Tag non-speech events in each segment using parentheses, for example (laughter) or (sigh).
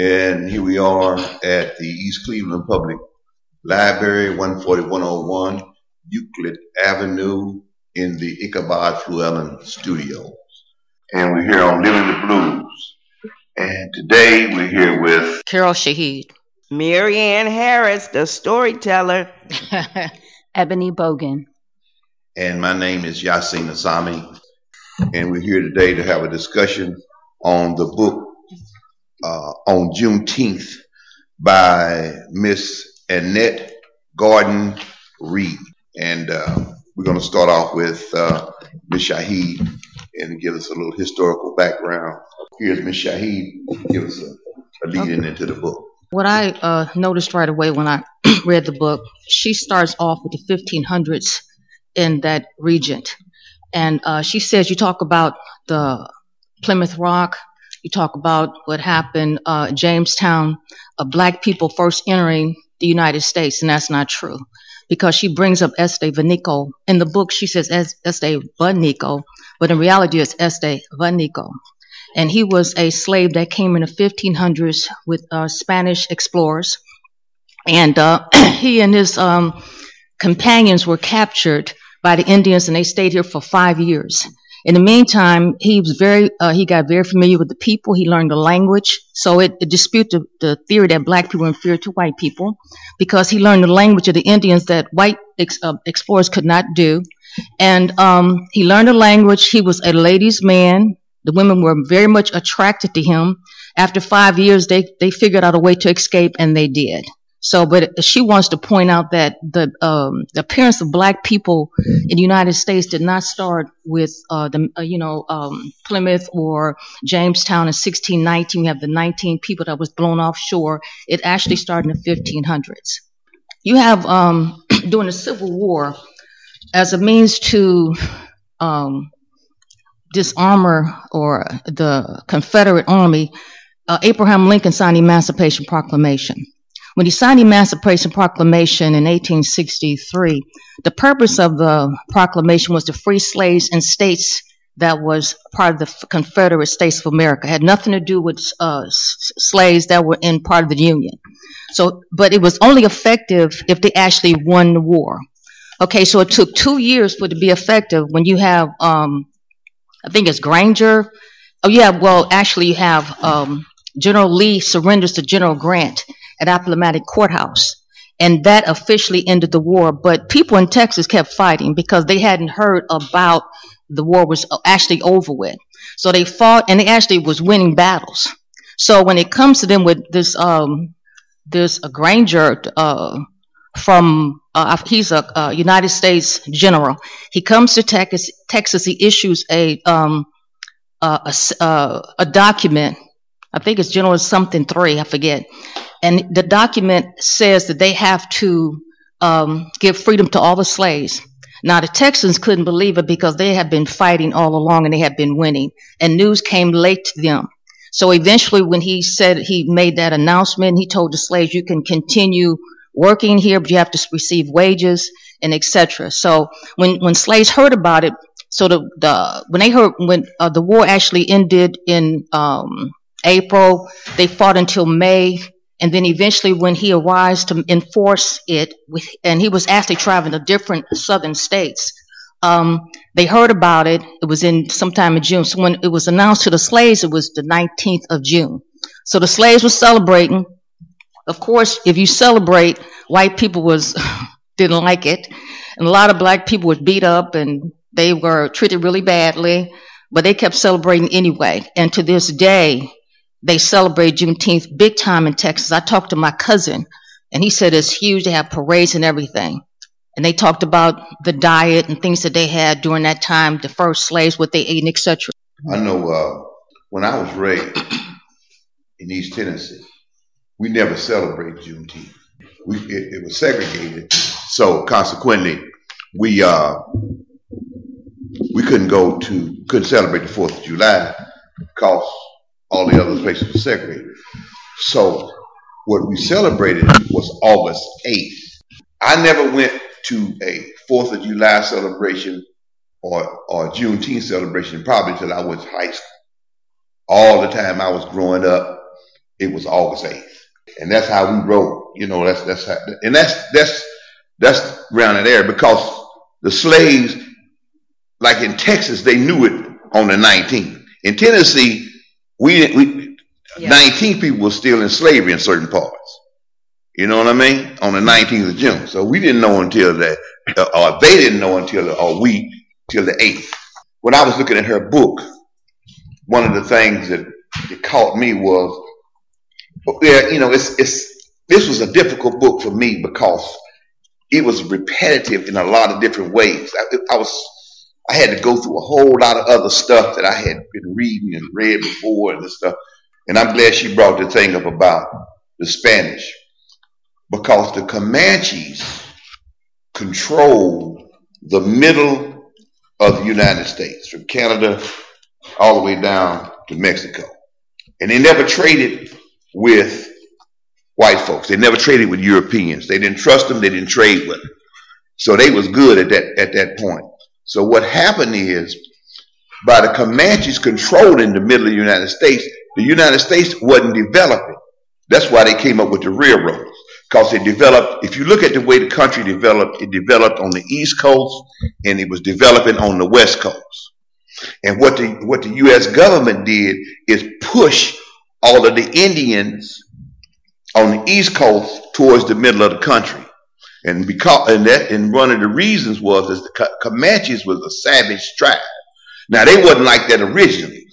And here we are at the East Cleveland Public Library, 14101 Euclid Avenue in the Ichabod Flewellen Studios. And we're here on Living the Blues. And today we're here with Carol Shahid, Marianne Harris, the storyteller, (laughs) Ebony Bogan. And my name is Yasin Asami. And we're here today to have a discussion on the book uh, on Juneteenth by Miss Annette Gordon Reed. And uh, we're going to start off with uh, Miss Shahid and give us a little historical background. Here's Miss Shahid. Give us a, a lead in into the book. What I uh, noticed right away when I (clears throat) read the book, she starts off with the 1500s in that region. And uh, she says, you talk about the Plymouth Rock, you talk about what happened uh, Jamestown, uh, black people first entering the United States, and that's not true. Because she brings up Estevanico. In the book, she says Este Vanico, but in reality, it's Este Vanico. And he was a slave that came in the 1500s with uh, Spanish explorers. And uh, (clears throat) he and his um, companions were captured by the Indians, and they stayed here for five years. In the meantime, he was very uh, he got very familiar with the people. He learned the language, so it, it disputed the, the, theory that black people were inferior to white people because he learned the language of the Indians that white ex, uh, explorers could not do. And um, he learned the language. He was a ladies' man. The women were very much attracted to him. After five years, they, they figured out a way to escape, and they did. So, but she wants to point out that the, um, the appearance of black people in the United States did not start with uh, the uh, you know um, Plymouth or Jamestown in 1619. We have the 19 people that was blown offshore. It actually started in the 1500s. You have um, (clears throat) during the Civil War as a means to um, disarmor or the Confederate Army. Uh, Abraham Lincoln signed the Emancipation Proclamation. When he signed the Emancipation Proclamation in 1863, the purpose of the proclamation was to free slaves in states that was part of the Confederate States of America. It had nothing to do with uh, slaves that were in part of the Union. So, but it was only effective if they actually won the war. Okay, so it took two years for it to be effective. When you have, um, I think it's Granger. Oh yeah, well actually you have um, General Lee surrenders to General Grant at Appomattox Courthouse. And that officially ended the war. But people in Texas kept fighting because they hadn't heard about the war was actually over with. So they fought and they actually was winning battles. So when it comes to them with this, um, this uh, Granger uh, from, uh, he's a, a, United States general. He comes to Texas. Texas. He issues a um, a, a, a document. I think it's General something three. I forget and the document says that they have to um, give freedom to all the slaves. Now, the Texans couldn't believe it because they had been fighting all along and they had been winning, and news came late to them. So eventually, when he said he made that announcement, he told the slaves, "You can continue working here, but you have to receive wages and etc." So when when slaves heard about it, so the, the when they heard when uh, the war actually ended in um, April, they fought until May and then eventually, when he arrives to enforce it, with, and he was actually traveling to different southern states, um, they heard about it. It was in sometime in June. So when it was announced to the slaves, it was the 19th of June. So the slaves were celebrating. Of course, if you celebrate, white people was (laughs) didn't like it, and a lot of black people were beat up and they were treated really badly. But they kept celebrating anyway. And to this day, they celebrate Juneteenth big time in Texas. I talked to my cousin, and he said it's huge. They have parades and everything. And they talked about the diet and things that they had during that time, the first slaves, what they ate, etc. I know uh, when I was raised (coughs) in East Tennessee, we never celebrated Juneteenth. We, it, it was segregated, so consequently, we uh, we couldn't go to couldn't celebrate the Fourth of July because all the other places were segregated. So what we celebrated was August 8th. I never went to a Fourth of July celebration or or Juneteenth celebration probably till I was high school. All the time I was growing up, it was August 8th. And that's how we wrote, you know, that's, that's how, and that's, that's, that's around there because the slaves, like in Texas, they knew it on the 19th. In Tennessee, we didn't, we, yeah. 19 people were still in slavery in certain parts. You know what I mean? On the 19th of June. So we didn't know until that, or they didn't know until, or we, till the 8th. When I was looking at her book, one of the things that it caught me was, yeah, you know, it's, it's, this was a difficult book for me because it was repetitive in a lot of different ways. I, I was, I had to go through a whole lot of other stuff that I had been reading and read before and stuff. And I'm glad she brought the thing up about the Spanish because the Comanches controlled the middle of the United States from Canada all the way down to Mexico. And they never traded with white folks. They never traded with Europeans. They didn't trust them. They didn't trade with them. So they was good at that, at that point. So what happened is by the Comanches controlling the middle of the United States, the United States wasn't developing. That's why they came up with the railroads. Because it developed, if you look at the way the country developed, it developed on the East Coast and it was developing on the West Coast. And what the, what the U.S. government did is push all of the Indians on the East Coast towards the middle of the country. And because and that and one of the reasons was is the Comanches was a savage tribe. Now they wasn't like that originally.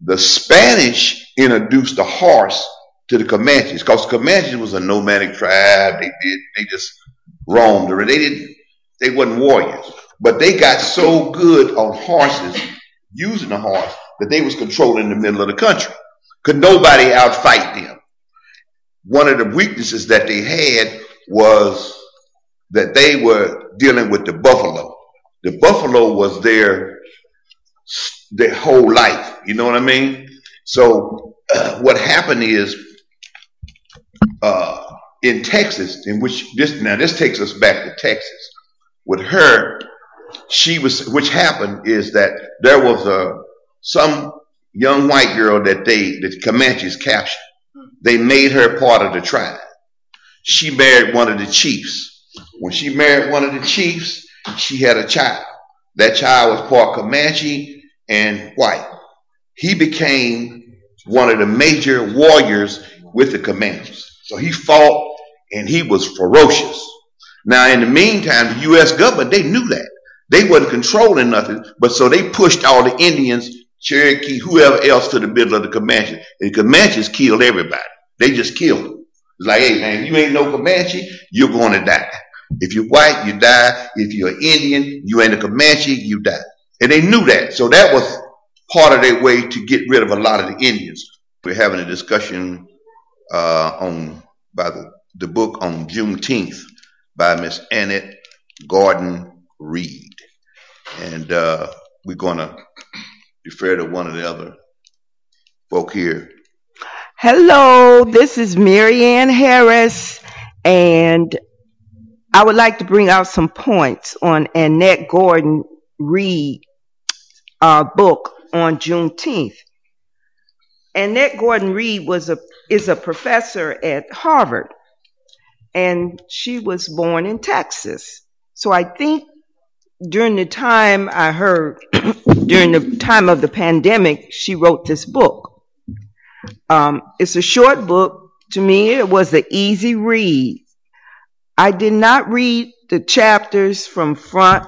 The Spanish introduced the horse to the Comanches because the Comanches was a nomadic tribe. They did they just roamed. They didn't they wasn't warriors, but they got so good on horses, using the horse, that they was controlling the middle of the country. Could nobody outfight them? One of the weaknesses that they had was that they were dealing with the buffalo. The buffalo was their their whole life. You know what I mean? So uh, (clears throat) what happened is uh, in Texas, in which this now this takes us back to Texas. With her, she was which happened is that there was a some young white girl that they the Comanches captured. They made her part of the tribe. She married one of the chiefs. When she married one of the chiefs, she had a child. That child was part Comanche and white. He became one of the major warriors with the Comanches. So he fought and he was ferocious. Now, in the meantime, the U.S. government, they knew that. They wasn't controlling nothing, but so they pushed all the Indians, Cherokee, whoever else to the middle of the Comanches. And the Comanches killed everybody. They just killed them. It's like, hey man, you ain't no Comanche, you're going to die. If you're white, you die. If you're Indian, you ain't a Comanche, you die. And they knew that. So that was part of their way to get rid of a lot of the Indians. We're having a discussion uh, on by the, the book on Juneteenth by Miss Annette Gordon Reed. And uh, we're going to defer to one of the other folk here. Hello, this is Marianne Harris, and I would like to bring out some points on Annette Gordon Reed uh, book on Juneteenth. Annette Gordon Reed was a is a professor at Harvard, and she was born in Texas. So I think during the time I heard, (clears throat) during the time of the pandemic, she wrote this book. Um, it's a short book. To me, it was an easy read. I did not read the chapters from front,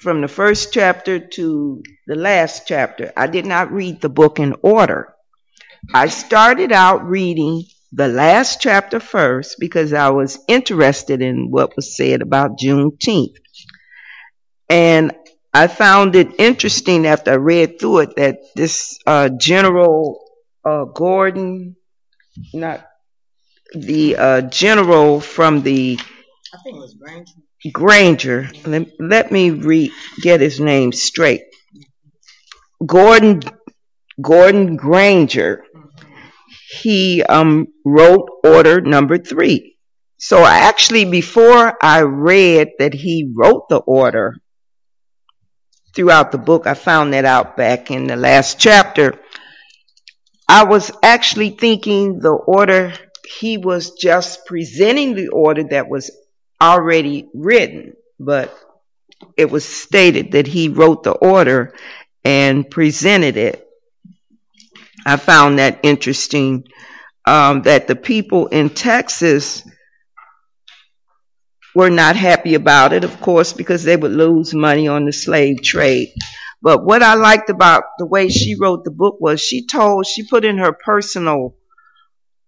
from the first chapter to the last chapter. I did not read the book in order. I started out reading the last chapter first because I was interested in what was said about Juneteenth. And I found it interesting after I read through it that this uh, General uh, Gordon, not the uh, general from the I think it was Granger. Granger. Let, let me re, get his name straight. Gordon Gordon Granger. He um, wrote order number three. So I actually, before I read that he wrote the order throughout the book, I found that out back in the last chapter. I was actually thinking the order, he was just presenting the order that was already written, but it was stated that he wrote the order and presented it. I found that interesting um, that the people in Texas were not happy about it, of course, because they would lose money on the slave trade. But what I liked about the way she wrote the book was she told, she put in her personal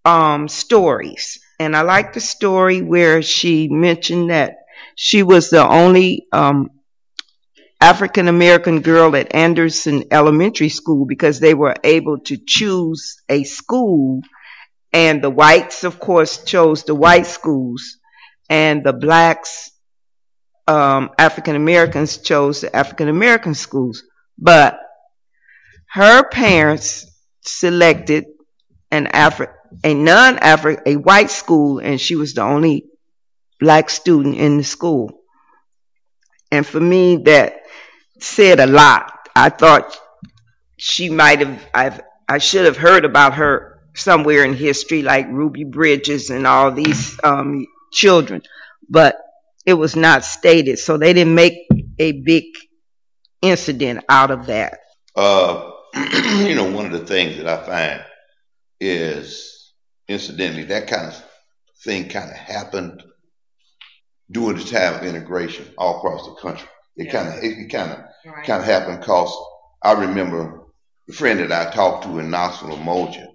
um, stories. And I like the story where she mentioned that she was the only um, African American girl at Anderson Elementary School because they were able to choose a school, and the whites, of course, chose the white schools, and the blacks, um, African Americans, chose the African American schools. But her parents selected an Afri- a non-African, a white school, and she was the only black student in the school. And for me, that said a lot. I thought she might have, I've, I should have heard about her somewhere in history, like Ruby Bridges and all these um, children, but it was not stated. So they didn't make a big incident out of that. Uh, (clears throat) you know, one of the things that I find is, incidentally, that kind of thing kind of happened during the time of integration all across the country. It kind of it kind of right. kind of happened because I remember the friend that I talked to in Knoxville, Umoja.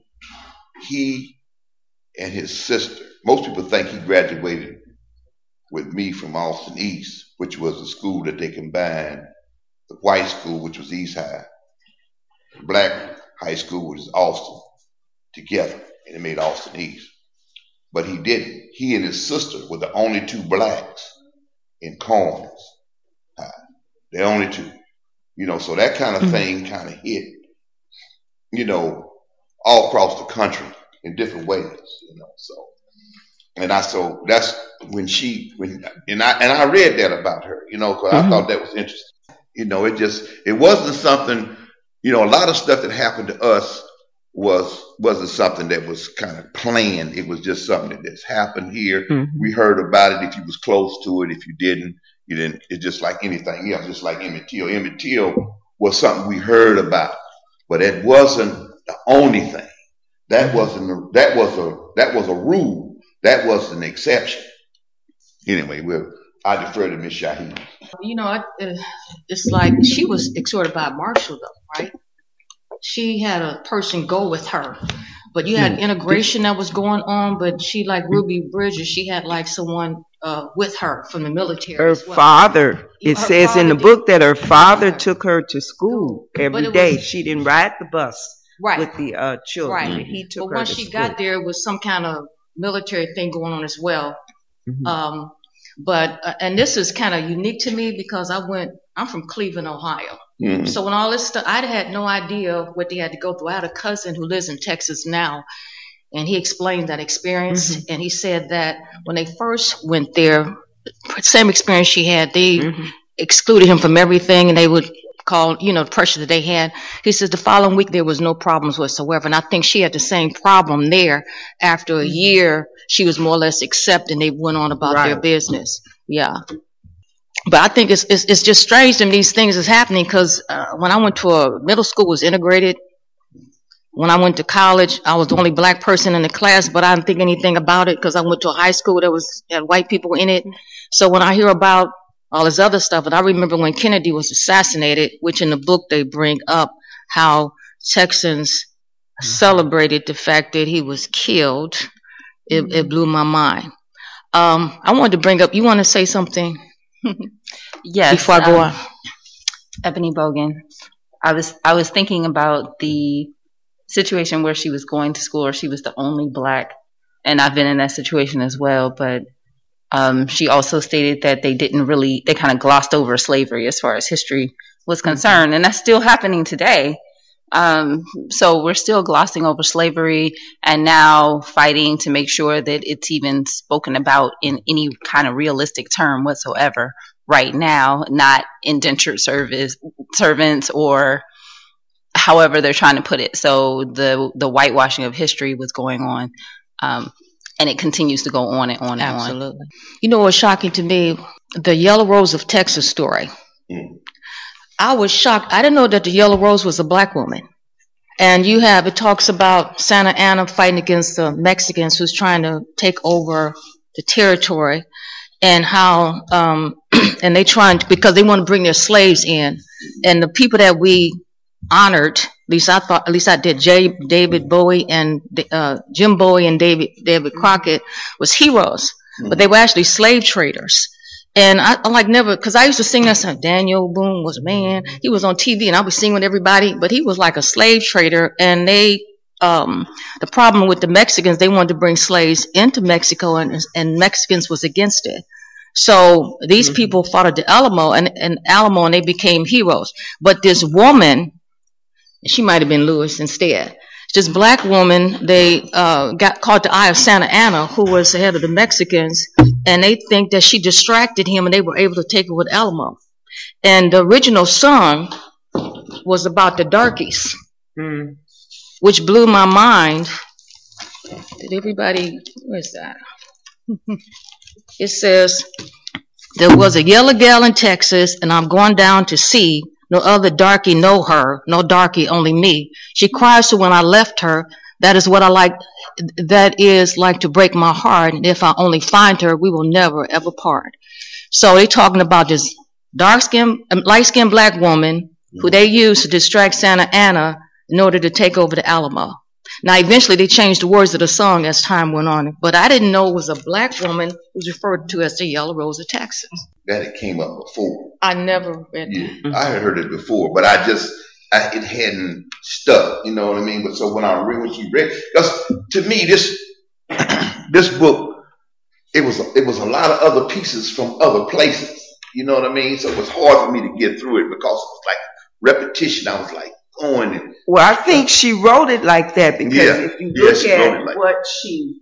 He and his sister. Most people think he graduated with me from Austin East, which was a school that they combined the white school, which was East High, the black high school, which is Austin, together, and it made Austin East. But he didn't. He and his sister were the only two blacks in Corners. The only two. You know, so that kind of mm-hmm. thing kind of hit, you know, all across the country in different ways, you know. So and I so that's when she when and I and I read that about her, you know, because mm-hmm. I thought that was interesting. You know, it just it wasn't something, you know, a lot of stuff that happened to us was wasn't something that was kind of planned. It was just something that just happened here. Mm-hmm. We heard about it if you was close to it. If you didn't, you didn't. It's just like anything else. Just like Emmett Till. Emmett Till was something we heard about, but it wasn't the only thing. That wasn't. That was a. That was a rule. That was an exception. Anyway, we'll. I defer to Miss Shaheen. You know, uh, it's like she was exhorted by Marshall, though, right? She had a person go with her but you had integration that was going on. But she, like Ruby Bridges, she had like someone uh, with her from the military. Her well. father. It her says father in the book that her father took her to school every day. Was, she didn't ride the bus right. with the uh, children. Right. He took but her once she school. got there, it was some kind of military thing going on as well. Mm-hmm. Um, but uh, and this is kind of unique to me because I went. I'm from Cleveland, Ohio. Mm-hmm. So when all this stuff, I had no idea what they had to go through. I had a cousin who lives in Texas now, and he explained that experience. Mm-hmm. And he said that when they first went there, same experience she had, they mm-hmm. excluded him from everything, and they would call, you know, the pressure that they had. He says the following week there was no problems whatsoever, and I think she had the same problem there. After a mm-hmm. year, she was more or less accepted, and they went on about right. their business. Yeah but I think it's, it's, it's just strange to me these things is happening because uh, when I went to a middle school was integrated. When I went to college, I was the only black person in the class, but I didn't think anything about it because I went to a high school that was had white people in it. So when I hear about all this other stuff, and I remember when Kennedy was assassinated, which in the book they bring up how Texans mm-hmm. celebrated the fact that he was killed. It, mm-hmm. it blew my mind. Um, I wanted to bring up. You want to say something? Yes. Before I go um, on. Ebony Bogan. I was I was thinking about the situation where she was going to school or she was the only black and I've been in that situation as well, but um, she also stated that they didn't really they kind of glossed over slavery as far as history was concerned and that's still happening today. Um, so we're still glossing over slavery and now fighting to make sure that it's even spoken about in any kind of realistic term whatsoever right now, not indentured service servants or however they're trying to put it. So the the whitewashing of history was going on, um, and it continues to go on and on and Absolutely. on. Absolutely. You know what's shocking to me? The Yellow Rose of Texas story. Mm. I was shocked. I didn't know that the Yellow Rose was a black woman. And you have it talks about Santa Anna fighting against the Mexicans who's trying to take over the territory, and how um, (clears throat) and they trying to, because they want to bring their slaves in, and the people that we honored. At least I thought. At least I did. J. David Bowie and uh, Jim Bowie and David David Crockett was heroes, but they were actually slave traders. And I, I like never, because I used to sing that song. Daniel Boone was a man. He was on TV, and I was singing with everybody, but he was like a slave trader. And they, um, the problem with the Mexicans, they wanted to bring slaves into Mexico, and and Mexicans was against it. So these mm-hmm. people fought at the Alamo and, and Alamo, and they became heroes. But this woman she might have been Lewis instead. This black woman, they uh, got caught the eye of Santa Anna, who was the head of the Mexicans, and they think that she distracted him, and they were able to take her with Alamo. And the original song was about the darkies, mm. which blew my mind. Did everybody? Where's that? (laughs) it says there was a yellow gal in Texas, and I'm going down to see no other darky know her, no darky, only me. She cries to when I left her. That is what I like, that is like to break my heart. And if I only find her, we will never ever part. So they talking about this dark skinned, um, light skinned black woman who they used to distract Santa Anna in order to take over the Alamo. Now, eventually, they changed the words of the song as time went on, but I didn't know it was a black woman who was referred to as the Yellow Rose of Texas. That it came up before. I never read yeah, that. I had heard it before, but I just I, it hadn't stuck. You know what I mean? But so when I read what you read, because to me this (clears throat) this book it was it was a lot of other pieces from other places. You know what I mean? So it was hard for me to get through it because it was like repetition. I was like, on it. Well, I think she wrote it like that because yeah. if you look yeah, at like what she,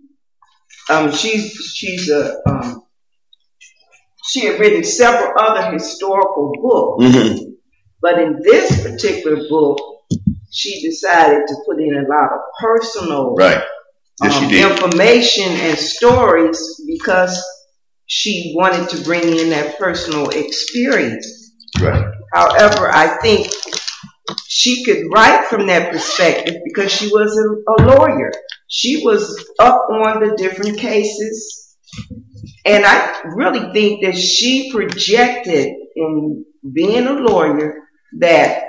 um, she's she's a um, she had written several other historical books, mm-hmm. but in this particular book, she decided to put in a lot of personal right. Yes, um, information and stories because she wanted to bring in that personal experience. Right. However, I think she could write from that perspective because she was a, a lawyer. She was up on the different cases. And I really think that she projected in being a lawyer that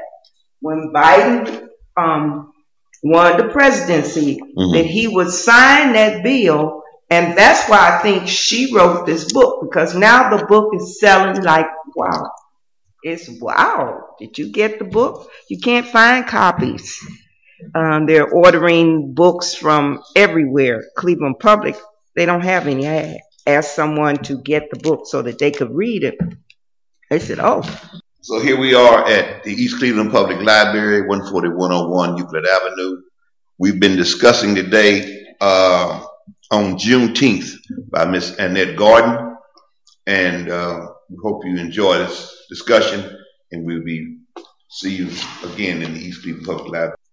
when Biden um, won the presidency, mm-hmm. that he would sign that bill. And that's why I think she wrote this book because now the book is selling like wow. It's wow. Did you get the book? You can't find copies. Um, they're ordering books from everywhere. Cleveland Public, they don't have any. I asked someone to get the book so that they could read it. They said, oh. So here we are at the East Cleveland Public Library, 14101 Euclid Avenue. We've been discussing today uh, on Juneteenth by Miss Annette Gordon, and uh, we hope you enjoy this discussion, and we'll be see you again in the East Cleveland Public Library.